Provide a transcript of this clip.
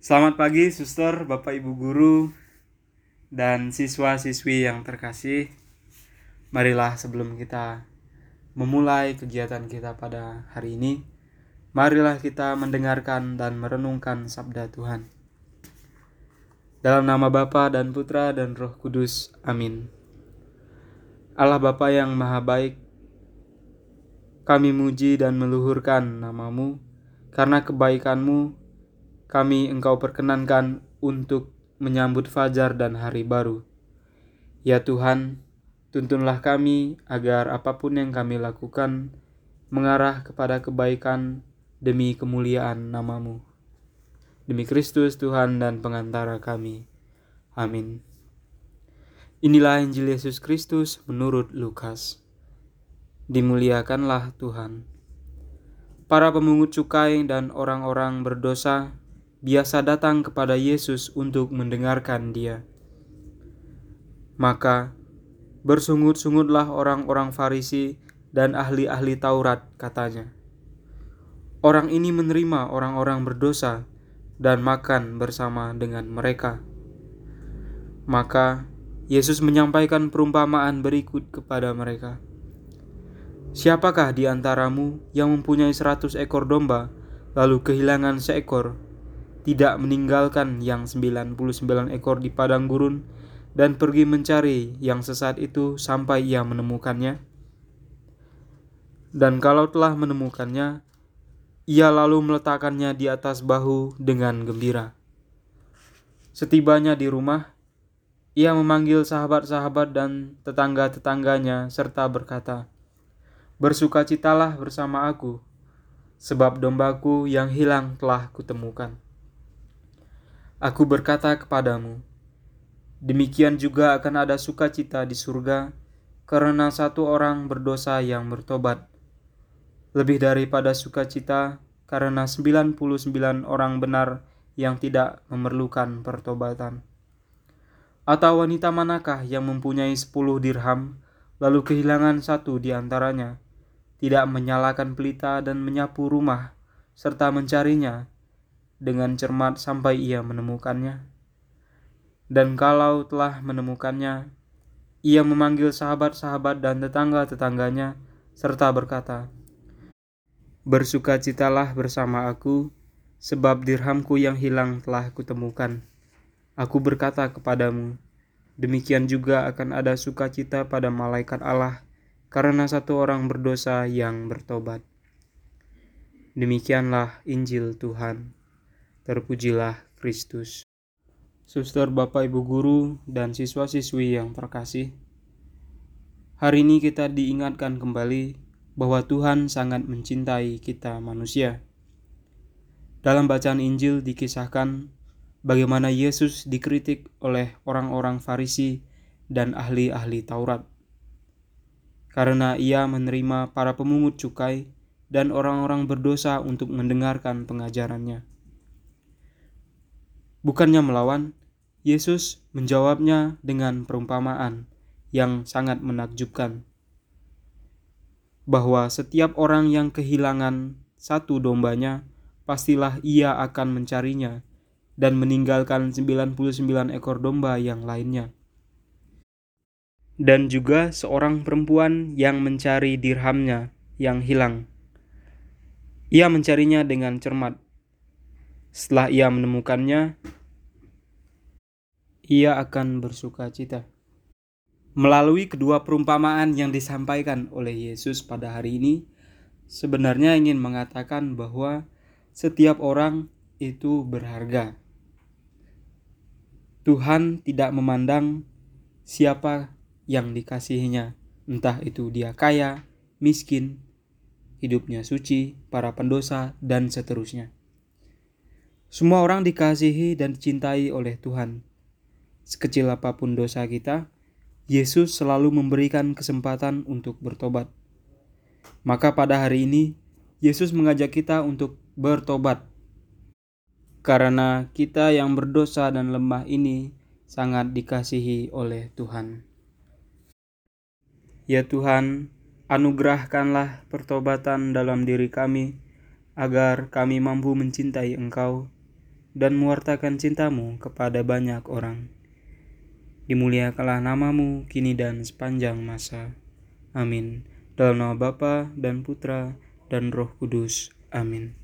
Selamat pagi, suster, bapak ibu guru, dan siswa-siswi yang terkasih. Marilah sebelum kita memulai kegiatan kita pada hari ini, marilah kita mendengarkan dan merenungkan sabda Tuhan. Dalam nama Bapa dan Putra dan Roh Kudus. Amin. Allah Bapa yang Maha Baik, kami muji dan meluhurkan namamu, karena kebaikanmu kami engkau perkenankan untuk menyambut fajar dan hari baru. Ya Tuhan, tuntunlah kami agar apa pun yang kami lakukan mengarah kepada kebaikan demi kemuliaan namamu. Demi Kristus Tuhan dan pengantara kami. Amin. Inilah Injil Yesus Kristus menurut Lukas. Dimuliakanlah Tuhan. Para pemungut cukai dan orang-orang berdosa biasa datang kepada Yesus untuk mendengarkan Dia. Maka bersungut-sungutlah orang-orang Farisi dan ahli-ahli Taurat, katanya. Orang ini menerima orang-orang berdosa dan makan bersama dengan mereka. Maka Yesus menyampaikan perumpamaan berikut kepada mereka. Siapakah di antaramu yang mempunyai seratus ekor domba, lalu kehilangan seekor, tidak meninggalkan yang 99 ekor di padang gurun dan pergi mencari yang sesat itu sampai ia menemukannya. Dan kalau telah menemukannya, ia lalu meletakkannya di atas bahu dengan gembira. Setibanya di rumah, ia memanggil sahabat-sahabat dan tetangga-tetangganya serta berkata, Bersukacitalah bersama aku, sebab dombaku yang hilang telah kutemukan. Aku berkata kepadamu, demikian juga akan ada sukacita di surga karena satu orang berdosa yang bertobat, lebih daripada sukacita karena 99 orang benar yang tidak memerlukan pertobatan. Atau wanita manakah yang mempunyai 10 dirham, lalu kehilangan satu di antaranya, tidak menyalakan pelita dan menyapu rumah, serta mencarinya, dengan cermat sampai ia menemukannya. Dan kalau telah menemukannya, ia memanggil sahabat-sahabat dan tetangga-tetangganya serta berkata, Bersukacitalah bersama aku, sebab dirhamku yang hilang telah kutemukan. Aku berkata kepadamu, demikian juga akan ada sukacita pada malaikat Allah karena satu orang berdosa yang bertobat. Demikianlah Injil Tuhan. Terpujilah Kristus. Suster, Bapak, Ibu guru, dan siswa-siswi yang terkasih, hari ini kita diingatkan kembali bahwa Tuhan sangat mencintai kita manusia. Dalam bacaan Injil dikisahkan bagaimana Yesus dikritik oleh orang-orang Farisi dan ahli-ahli Taurat. Karena ia menerima para pemungut cukai dan orang-orang berdosa untuk mendengarkan pengajarannya. Bukannya melawan, Yesus menjawabnya dengan perumpamaan yang sangat menakjubkan. Bahwa setiap orang yang kehilangan satu dombanya, pastilah ia akan mencarinya dan meninggalkan 99 ekor domba yang lainnya. Dan juga seorang perempuan yang mencari dirhamnya yang hilang. Ia mencarinya dengan cermat setelah ia menemukannya, ia akan bersuka cita. Melalui kedua perumpamaan yang disampaikan oleh Yesus pada hari ini, sebenarnya ingin mengatakan bahwa setiap orang itu berharga. Tuhan tidak memandang siapa yang dikasihinya, entah itu dia kaya, miskin, hidupnya suci, para pendosa, dan seterusnya. Semua orang dikasihi dan dicintai oleh Tuhan. Sekecil apa pun dosa kita, Yesus selalu memberikan kesempatan untuk bertobat. Maka pada hari ini, Yesus mengajak kita untuk bertobat. Karena kita yang berdosa dan lemah ini sangat dikasihi oleh Tuhan. Ya Tuhan, anugerahkanlah pertobatan dalam diri kami, agar kami mampu mencintai Engkau dan mewartakan cintamu kepada banyak orang. Dimuliakanlah namamu kini dan sepanjang masa. Amin. Dalam nama Bapa dan Putra dan Roh Kudus. Amin.